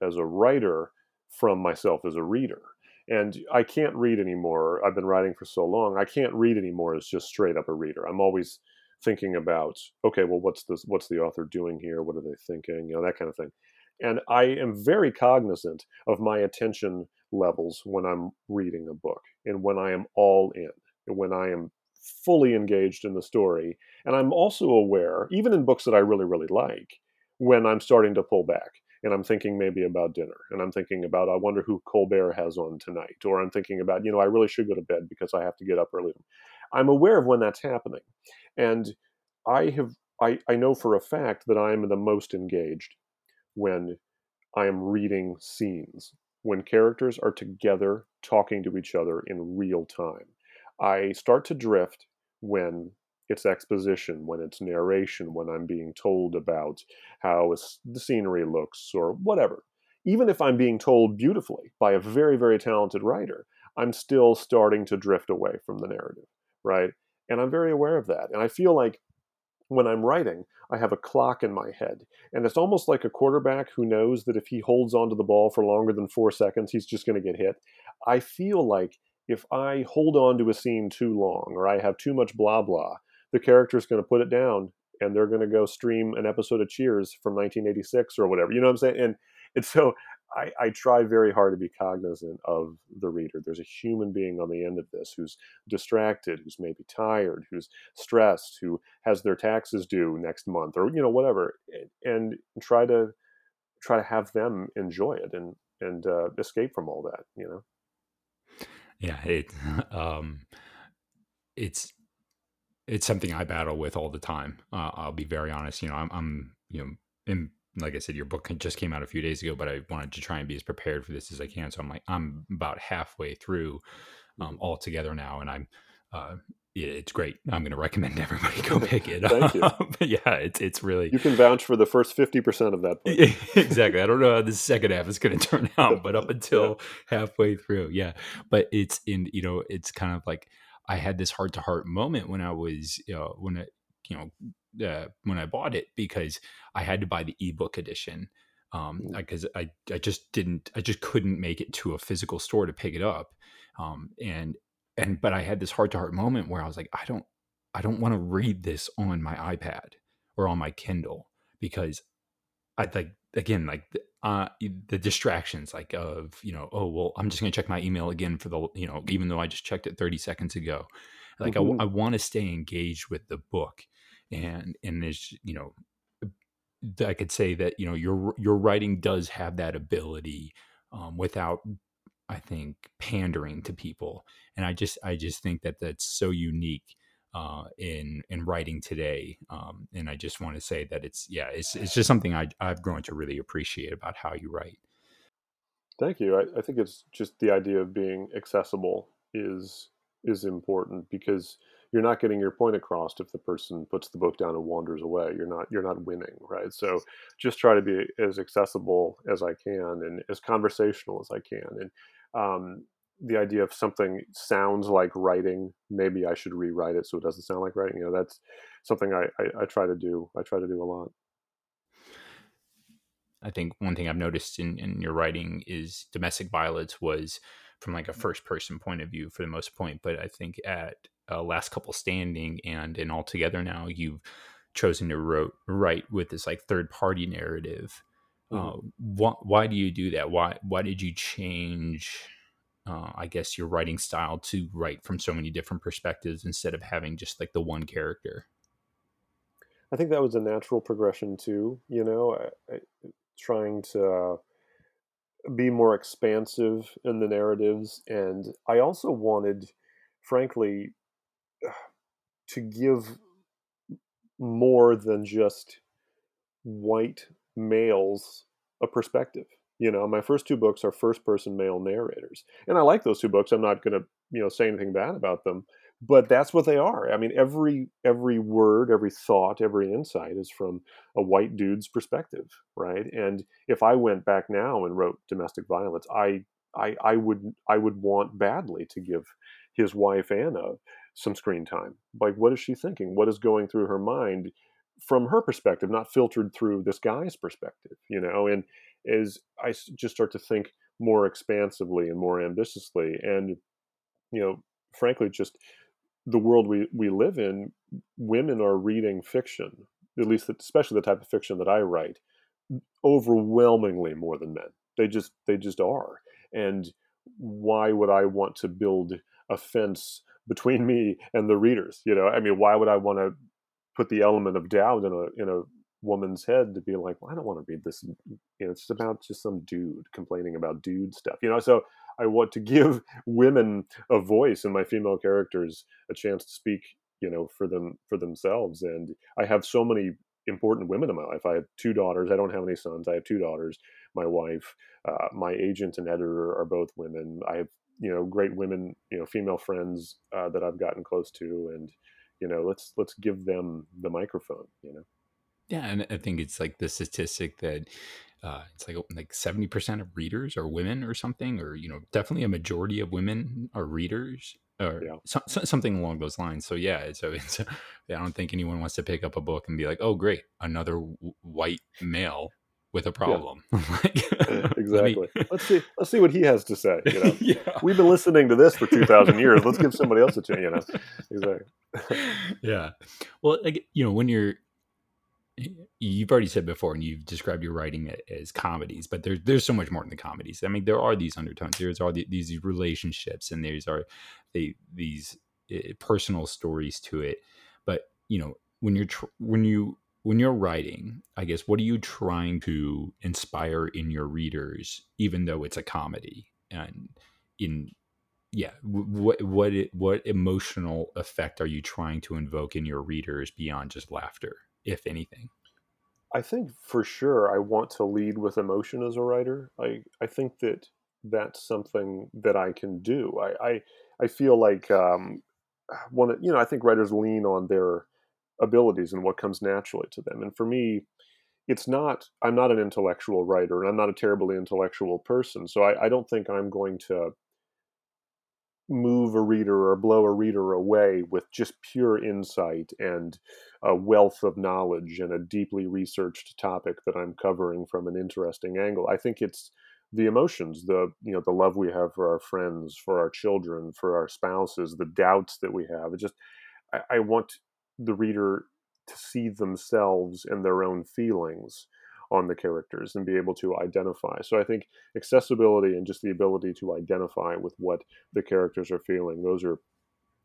C: as a writer from myself as a reader. And I can't read anymore. I've been writing for so long. I can't read anymore as just straight up a reader. I'm always thinking about, okay, well, what's this? What's the author doing here? What are they thinking? You know, that kind of thing. And I am very cognizant of my attention levels when I'm reading a book and when I am all in, when I am fully engaged in the story. And I'm also aware, even in books that I really, really like, when I'm starting to pull back and I'm thinking maybe about dinner and I'm thinking about, I wonder who Colbert has on tonight, or I'm thinking about, you know, I really should go to bed because I have to get up early. I'm aware of when that's happening. And I have, I, I know for a fact that I am the most engaged when I am reading scenes, when characters are together talking to each other in real time. I start to drift when it's exposition, when it's narration, when I'm being told about how the scenery looks or whatever. Even if I'm being told beautifully by a very, very talented writer, I'm still starting to drift away from the narrative, right? And I'm very aware of that. And I feel like when I'm writing, I have a clock in my head. And it's almost like a quarterback who knows that if he holds onto the ball for longer than four seconds, he's just going to get hit. I feel like if I hold on to a scene too long or I have too much blah blah, the character is going to put it down and they're going to go stream an episode of Cheers from 1986 or whatever. You know what I'm saying? And and so I, I try very hard to be cognizant of the reader. There's a human being on the end of this who's distracted, who's maybe tired, who's stressed, who has their taxes due next month, or you know whatever, and try to try to have them enjoy it and and uh, escape from all that. You know.
B: Yeah, it *laughs* um, it's it's something I battle with all the time. Uh, I'll be very honest. You know, I'm, I'm, you know, in, like I said, your book just came out a few days ago, but I wanted to try and be as prepared for this as I can. So I'm like, I'm about halfway through um, all together now, and I'm, uh, it's great. I'm going to recommend *laughs* everybody go *laughs* pick it *laughs*
C: Thank you.
B: but yeah, it's it's really
C: you can vouch for the first fifty percent of that.
B: Book. exactly. I don't know how the second half is going to turn out, but up until yeah. halfway through, yeah. But it's in you know, it's kind of like I had this heart to heart moment when I was, you know, when I, you know, uh, when I bought it because I had to buy the ebook edition um because I, I just didn't I just couldn't make it to a physical store to pick it up um and and but I had this heart to heart moment where I was like I don't I don't want to read this on my iPad or on my Kindle because I like again like uh, the distractions like of you know oh well i'm just to check my email again for the you know even though i just checked it 30 seconds ago like mm-hmm. i, I want to stay engaged with the book and and there's you know i could say that you know your your writing does have that ability um, without i think pandering to people and i just i just think that that's so unique uh, in in writing today. Um, and I just want to say that it's yeah, it's it's just something I I've grown to really appreciate about how you write.
C: Thank you. I, I think it's just the idea of being accessible is is important because you're not getting your point across if the person puts the book down and wanders away. You're not you're not winning, right? So just try to be as accessible as I can and as conversational as I can. And um, the idea of something sounds like writing maybe i should rewrite it so it doesn't sound like writing you know that's something I, I, I try to do i try to do a lot.
B: I think one thing i've noticed in, in your writing is Domestic Violets was from like a first person point of view for the most point but i think at uh, last couple standing and in all together now you've chosen to wrote, write with this like third party narrative. Mm-hmm. uh, wh- why do you do that? Why why did you change uh, I guess, your writing style to write from so many different perspectives instead of having just like the one character?
C: I think that was a natural progression too. You know, I, I, trying to be more expansive in the narratives, and I also wanted, frankly, *sighs* to give more than just white males a perspective. You know, my first two books are first person male narrators. And I like those two books. I'm not going to, you know, say anything bad about them, but that's what they are. I mean, every every word, every thought, every insight is from a white dude's perspective, right? And if I went back now and wrote Domestic Violets, I I I would I would want badly to give his wife Anna some screen time. Like what is she thinking? What is going through her mind? from her perspective, not filtered through this guy's perspective, you know. And as I just start to think more expansively and more ambitiously, and you know, frankly, just the world we we live in, women are reading fiction, at least especially the type of fiction that I write, overwhelmingly more than men. They just they just are. And why would I want to build a fence between *laughs* me and the readers? You know, I mean, why would I want to put the element of doubt in a in a woman's head to be like, well, I don't want to read this. You know, it's about just some dude complaining about dude stuff. You know, so I want to *laughs* give women a voice and my female characters a chance to speak. You know, for them for themselves. And I have so many important women in my life. I have two daughters. I don't have any sons. I have two daughters. My wife, uh, my agent and editor are both women. I have you know great women, you know, female friends uh, that I've gotten close to, and you know let's let's give them the microphone you know
B: yeah and i think it's like the statistic that uh, it's like like 70% of readers are women or something or you know definitely a majority of women are readers or yeah. so, so, something along those lines so yeah so it's *laughs* i don't think anyone wants to pick up a book and be like oh great another w- white male with a problem. *laughs* Yeah. *laughs*
C: exactly. Let us see. Let's see what he has to say. You know, yeah. we've been listening to this for two thousand years. Let's give somebody else a chance. You know, exactly.
B: yeah. Well, like, you know, when you're, you've already said before, and you've described your writing as comedies, but there's there's so much more than the comedies. I mean, there are these undertones. There's are these relationships, and there's are these uh, personal stories to it. But you know, when you're tr- when you when you're writing, I guess, what are you trying to inspire in your readers, even though it's a comedy? And in yeah, what what what emotional effect are you trying to invoke in your readers beyond just laughter, if anything?
C: I think for sure I want to lead with emotion as a writer. I I think that that's something that I can do. I I, I feel like um, one you know I think writers lean on their abilities and what comes naturally to them. And for me, it's not, I'm not an intellectual writer and I'm not a terribly intellectual person. So I, I don't think I'm going to move a reader or blow a reader away with just pure insight and a wealth of knowledge and a deeply researched topic that I'm covering from an interesting angle. I think it's the emotions, the you know the love we have for our friends, for our children, for our spouses, the doubts that we have. It just I, I want the reader to see themselves and their own feelings on the characters and be able to identify. So I think accessibility and just the ability to identify with what the characters are feeling, those are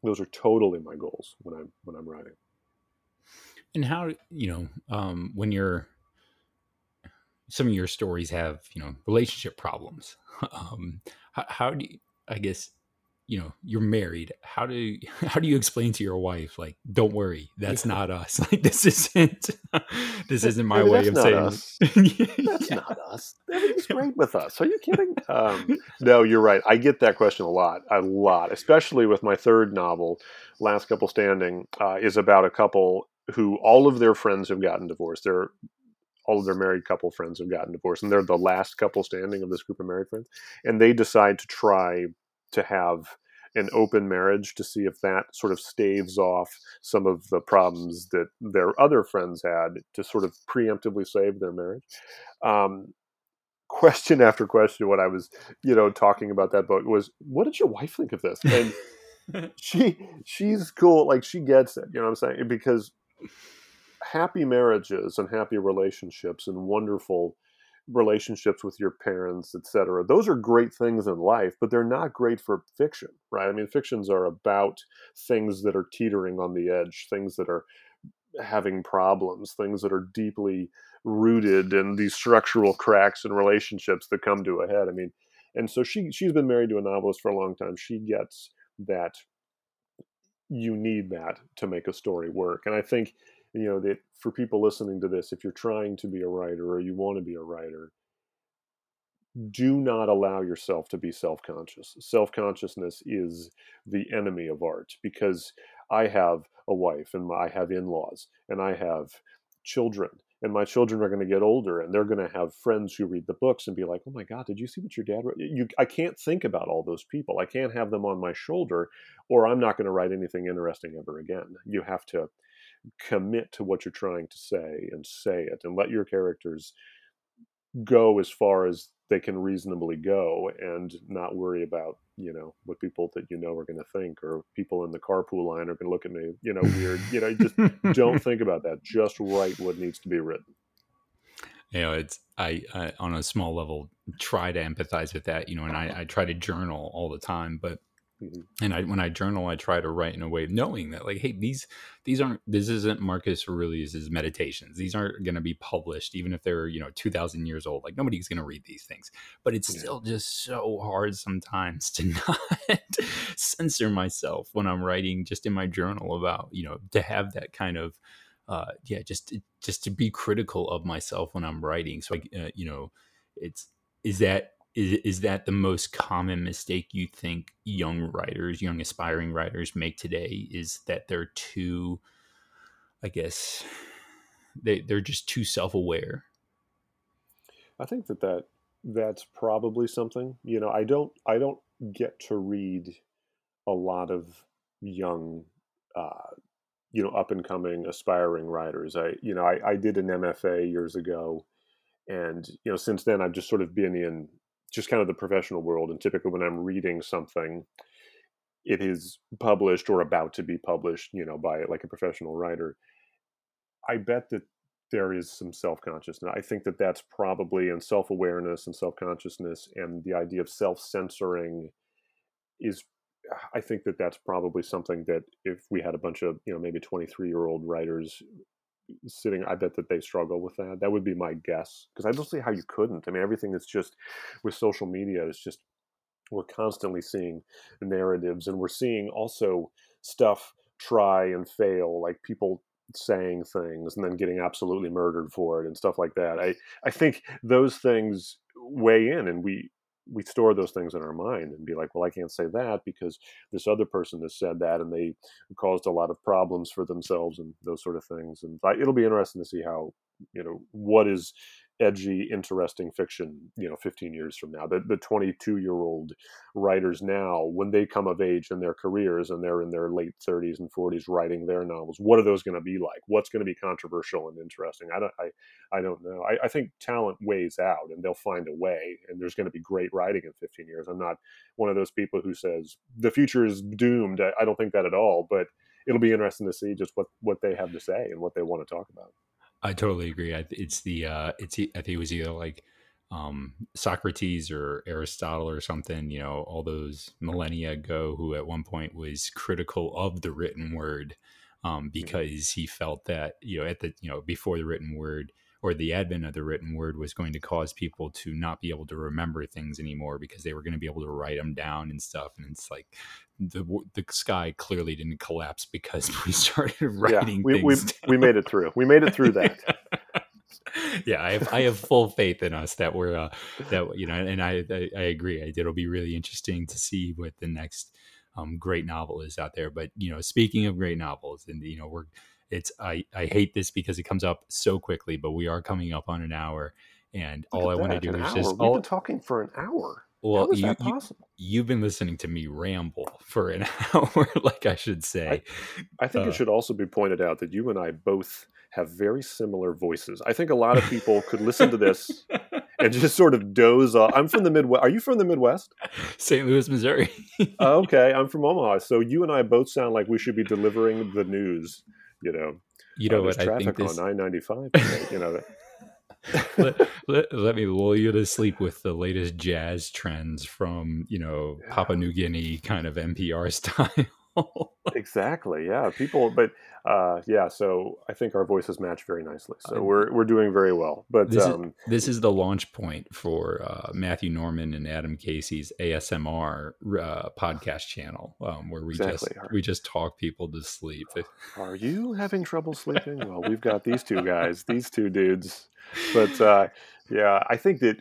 C: those are totally my goals when I'm when I'm writing.
B: And how you know um, when you're some of your stories have you know relationship problems. *laughs* um, how, how do you, I guess you know you're married how do you, *laughs* how do you explain to your wife like don't worry that's not us *laughs* like this isn't this isn't my way of saying
C: us. *laughs* that's yeah. not us. Everything's great with us. Are you kidding? Um, no you're right. I get that question a lot a lot especially with my third novel last couple standing uh, is about a couple who all of their friends have gotten divorced. They're all of their married couple friends have gotten divorced and they're the last couple standing of this group of married friends and they decide to try to have an open marriage to see if that sort of staves off some of the problems that their other friends had to sort of preemptively save their marriage. Um, question *laughs* after question when I was, you know, talking about that book was, what did your wife think of this? And *laughs* she she's cool, like she gets it, you know what I'm saying? Because happy marriages and happy relationships and wonderful relationships with your parents, etc. Those are great things in life, but they're not great for fiction, right? I mean, fictions are about things that are teetering on the edge, things that are having problems, things that are deeply rooted in these structural cracks in relationships that come to a head. I mean, and so she she's been married to a novelist for a long time. She gets that you need that to make a story work. And I think you know that for people listening to this, if you're trying to be a writer or you want to be a writer, do not allow yourself to be self-conscious. Self-consciousness is the enemy of art because I have a wife and I have in-laws and I have children and my children are going to get older and they're going to have friends who read the books and be like oh my god did you see what your dad wrote? You i can't think about all those people. I can't have them on my shoulder or i'm not going to write anything interesting ever again. You have to commit to what you're trying to say and say it and let your characters go as far as they can reasonably go and not worry about you know what people that you know are going to think or people in the carpool line are going to look at me you know weird you know just don't *laughs* think about that. Just write what needs to be written.
B: You know it's I, I, on a small level try to empathize with that you know and I, I try to journal all the time but Mm-hmm. And I, when I journal, I try to write in a way knowing that, like, hey, these these aren't this isn't Marcus Aurelius's meditations. These aren't going to be published, even if they're you know two thousand years old. Like nobody's going to read these things. But it's yeah. still just so hard sometimes to *laughs* not censor myself when I'm writing, just in my journal about you know to have that kind of uh, yeah, just just to be critical of myself when I'm writing. So uh, you know, it's is that is, is that the most common mistake you think young writers young aspiring writers make today is that they're too i guess they, they're just too self-aware?
C: I think that that that's probably something. You know i don't i don't get to read a lot of young uh, you know up and coming aspiring writers. I you know I, I did an mfa years ago and you know since then i've just sort of been in just kind of the professional world. And typically, when I'm reading something, it is published or about to be published, you know, by like a professional writer. I bet that there is some self consciousness. I think that that's probably and self awareness and self consciousness and the idea of self censoring is. I think that that's probably something that if we had a bunch of you know maybe 23 year old writers sitting i bet that they struggle with that that would be my guess because i don't see how you couldn't i mean everything that's just with social media is just we're constantly seeing narratives and we're seeing also stuff try and fail like people saying things and then getting absolutely murdered for it and stuff like that i i think those things weigh in and we we store those things in our mind and be like, well, I can't say that because this other person has said that and they caused a lot of problems for themselves and those sort of things. And it'll be interesting to see how, you know, what is edgy, interesting fiction, you know, 15 years from now. The, the 22 year old writers now, when they come of age in their careers and they're in their late 30s and 40s writing their novels, what are those going to be like? What's going to be controversial and interesting? I don't, I, I don't know. I, I think talent weighs out and they'll find a way and there's going to be great writing in 15 years. I'm not one of those people who says the future is doomed. I, I don't think that at all, but it'll be interesting to see just what, what they have to say and what they want to talk about.
B: I totally agree. It's the uh, it's I think it was either like um, Socrates or Aristotle or something. You know, all those millennia ago, who at one point was critical of the written word um, mm-hmm. because he felt that you know at the you know before the written word or the advent of the written word was going to cause people to not be able to remember things anymore because they were going to be able to write them down and stuff. And it's like the the sky clearly didn't collapse because *laughs* we started writing. Yeah,
C: we we, we made it through. We made it through that. *laughs*
B: yeah, I have I have full faith in us that we're uh, that you know, and I I, I agree. It'll be really interesting to see what the next um, great novel is out there. But you know, speaking of great novels, and you know, we're it's I I hate this because it comes up so quickly, but we are coming up on an hour, and
C: Look
B: all I want to do is
C: hour.
B: just
C: We've
B: all,
C: been talking for an hour.
B: Well,
C: How is
B: you,
C: that possible?
B: You, have been listening to me ramble for an *laughs* hour, like I should say.
C: I, I think uh, it should also be pointed out that you and I both have very similar voices. I think a lot of people could listen to this and *laughs* just sort of doze off. I'm from the Midwest. Are you from the Midwest?
B: St. Louis, Missouri. *laughs*
C: okay, I'm from Omaha. So you and I both sound like we should be delivering the news. You know,
B: you know
C: uh,
B: what?
C: Traffic
B: I think this...
C: on 995. You know. *laughs*
B: let, let, let me lull you to sleep with the latest jazz trends from you know Papua New Guinea kind of NPR *laughs* style. *laughs*
C: exactly. Yeah. People, but uh, yeah. So I think our voices match very nicely. So we're we're doing very well. But
B: this
C: um,
B: is this is the launch point for uh, Matthew Norman and Adam Casey's ASMR uh, podcast channel, um, where we
C: Exactly.
B: just we just talk people to sleep.
C: are you having trouble sleeping? well, we've got these two guys, these two dudes. But uh, yeah, I think that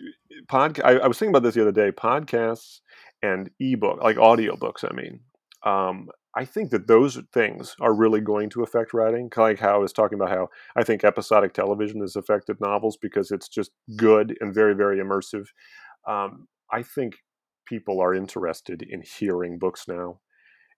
C: pod. I, I was thinking about this the other day. Podcasts and ebook, like audiobooks. I mean, um, I think that those things are really going to affect writing. Like how I was talking about how I think episodic television has affected novels because it's just good and very, very immersive. Um, I think people are interested in hearing books now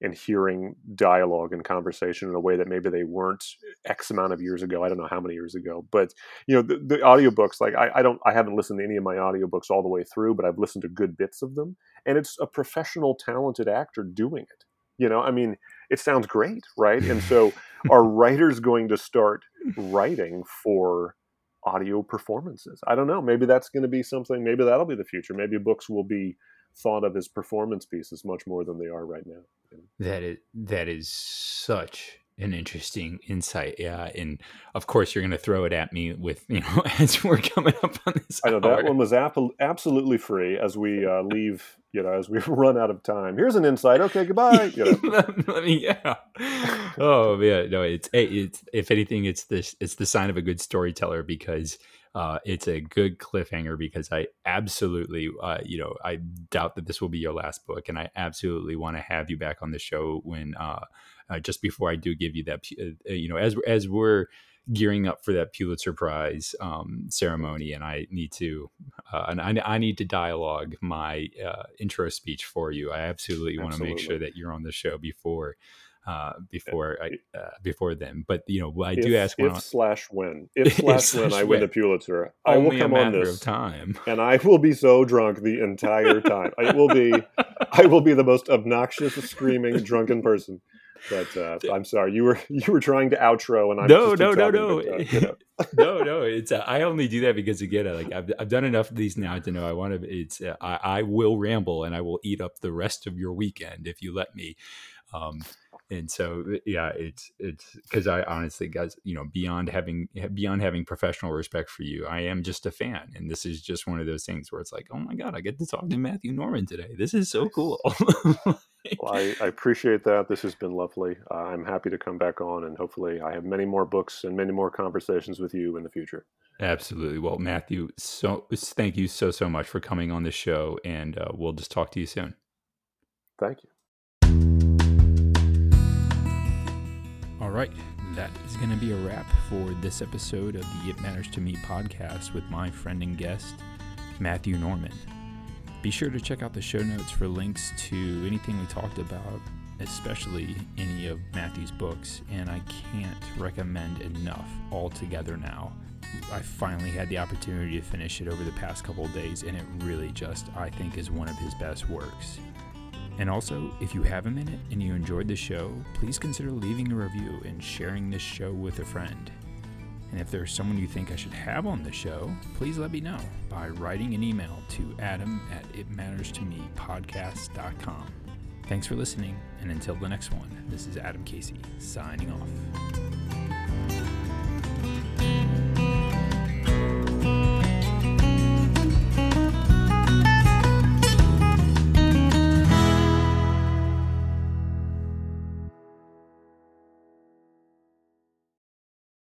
C: and hearing dialogue and conversation in a way that maybe they weren't X amount of years ago. I don't know how many years ago, but you know, the, the audiobooks, like I, I don't, I haven't listened to any of my audiobooks all the way through, but I've listened to good bits of them and it's a professional, talented actor doing it. You know, I mean, it sounds great, right? And *laughs* so are writers going to start writing for audio performances? I don't know. Maybe that's going to be something, maybe that'll be the future. Maybe books will be thought of as performance pieces much more than they are right now.
B: That is that is such an interesting insight. Yeah, and of course you're going to throw it at me with you know *laughs* as we're coming up on this.
C: I know that one was ap- absolutely free as we uh, leave, you know, as we *laughs* run out of time. Here's an insight. Okay, goodbye. You know. *laughs*
B: let me, yeah. Oh yeah, no, it's it's if anything, it's this it's the sign of a good storyteller because uh, it's a good cliffhanger because I absolutely, uh, you know, I doubt that this will be your last book, and I absolutely want to have you back on the show when uh, uh, just before I do give you that, uh, you know, as as we're gearing up for that Pulitzer Prize um, ceremony, and I need to, uh, and I, I need to dialogue my uh, intro speech for you. I absolutely want to make sure that you're on the show before. Uh, before I, uh, before then, but you know, I do
C: if,
B: ask *laughs*
C: if slash when if slash when I win the. Pulitzer, I will come on this,
B: of time.
C: and I will be so drunk the entire time. I will be, I will be the most obnoxious, screaming, drunken person. But uh, I'm sorry, you were *laughs* you were trying to outro, and I'm
B: no,
C: just
B: no, no, no,
C: uh, *laughs* you know.
B: no, no. It's uh, I only do that because again, I- like I've I've done enough of these now to know I want to. It's uh, I I will ramble and I will eat up the rest of your weekend if you let me. Um, and so yeah, it's it's because I honestly, guys, you know, beyond having beyond having professional respect for you, I am just a fan, and this is just one of those things where it's like, oh my god, I get to talk to Matthew Norman today. This is so cool. *laughs* *laughs*
C: Well, I, I appreciate that. This has been lovely. Uh, I'm happy to come back on, and hopefully, I have many more books and many more conversations with you in the future.
B: Absolutely. Well, Matthew, so thank you so so much for coming on the show, and uh, we'll just talk to you soon.
C: Thank you.
B: All right, that is going to be a wrap for this episode of the It Matters to Me podcast with my friend and guest, Matthew Norman. Be sure to check out the show notes for links to anything we talked about, especially any of Matthew's books, and I can't recommend enough All Together Now. I finally had the opportunity to finish it over the past couple days, and it really just, I think, is one of his best works. And also, if you have a minute and you enjoyed the show, please consider leaving a review and sharing this show with a friend. And if there's someone you think I should have on the show, please let me know by writing an email to adam at itmatterstomepodcast.com. Thanks for listening, and until the next one, this is Adam Casey signing off.